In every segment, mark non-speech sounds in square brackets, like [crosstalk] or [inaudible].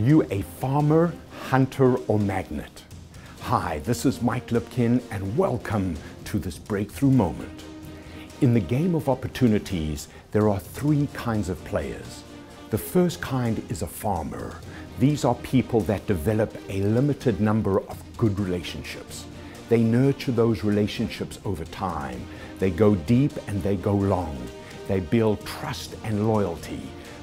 Are you a farmer, hunter, or magnet? Hi, this is Mike Lipkin, and welcome to this breakthrough moment. In the game of opportunities, there are three kinds of players. The first kind is a farmer. These are people that develop a limited number of good relationships. They nurture those relationships over time. They go deep and they go long. They build trust and loyalty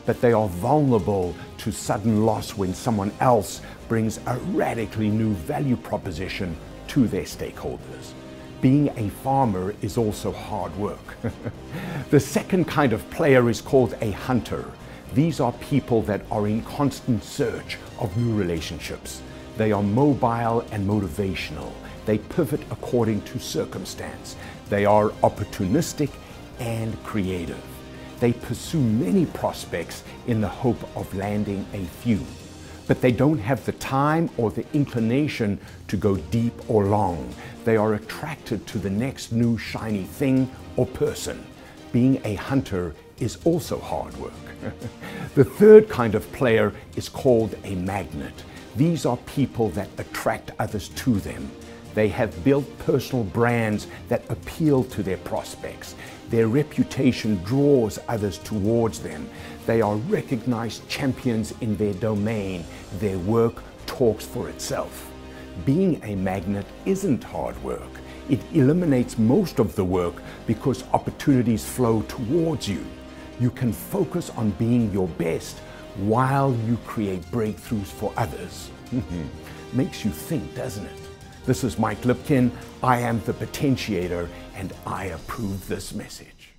but they are vulnerable to sudden loss when someone else brings a radically new value proposition to their stakeholders. Being a farmer is also hard work. [laughs] the second kind of player is called a hunter. These are people that are in constant search of new relationships. They are mobile and motivational. They pivot according to circumstance. They are opportunistic and creative. They pursue many prospects in the hope of landing a few, but they don't have the time or the inclination to go deep or long. They are attracted to the next new shiny thing or person. Being a hunter is also hard work. [laughs] the third kind of player is called a magnet. These are people that attract others to them. They have built personal brands that appeal to their prospects. Their reputation draws others towards them. They are recognized champions in their domain. Their work talks for itself. Being a magnet isn't hard work. It eliminates most of the work because opportunities flow towards you. You can focus on being your best while you create breakthroughs for others. [laughs] Makes you think, doesn't it? This is Mike Lipkin. I am the potentiator and I approve this message.